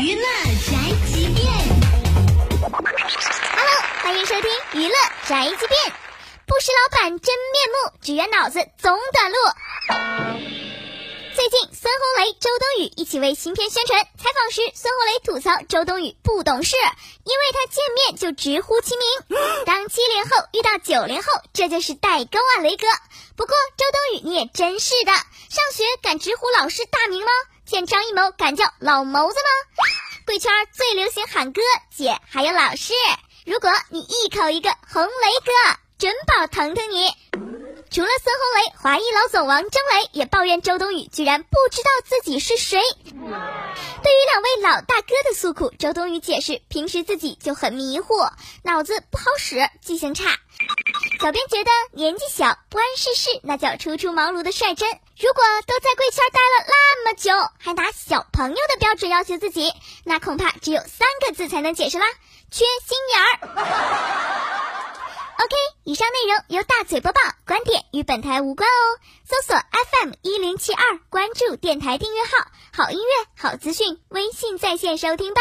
娱乐宅急便，Hello，欢迎收听娱乐宅急便。不识老板真面目，只缘脑子总短路。最近，孙红雷、周冬雨一起为新片宣传。采访时，孙红雷吐槽周冬雨不懂事，因为他见面就直呼其名。当七零后遇到九零后，这就是代沟啊，雷哥。不过，周冬雨你也真是的，上学敢直呼老师大名吗？见张艺谋敢叫老谋子吗？贵圈最流行喊哥姐，还有老师。如果你一口一个红雷哥，准保疼疼你。除了孙红雷，华谊老总王铮磊也抱怨周冬雨居然不知道自己是谁。对于两位老大哥的诉苦，周冬雨解释，平时自己就很迷糊，脑子不好使，记性差。小编觉得年纪小不谙世事，那叫初出茅庐的率真。如果都在贵圈待了那么久，还拿小朋友的标准要求自己，那恐怕只有三个字才能解释啦：缺心眼儿。OK，以上内容由大嘴播报，观点与本台无关哦。搜索 FM 一零七二，关注电台订阅号，好音乐、好资讯，微信在线收听吧。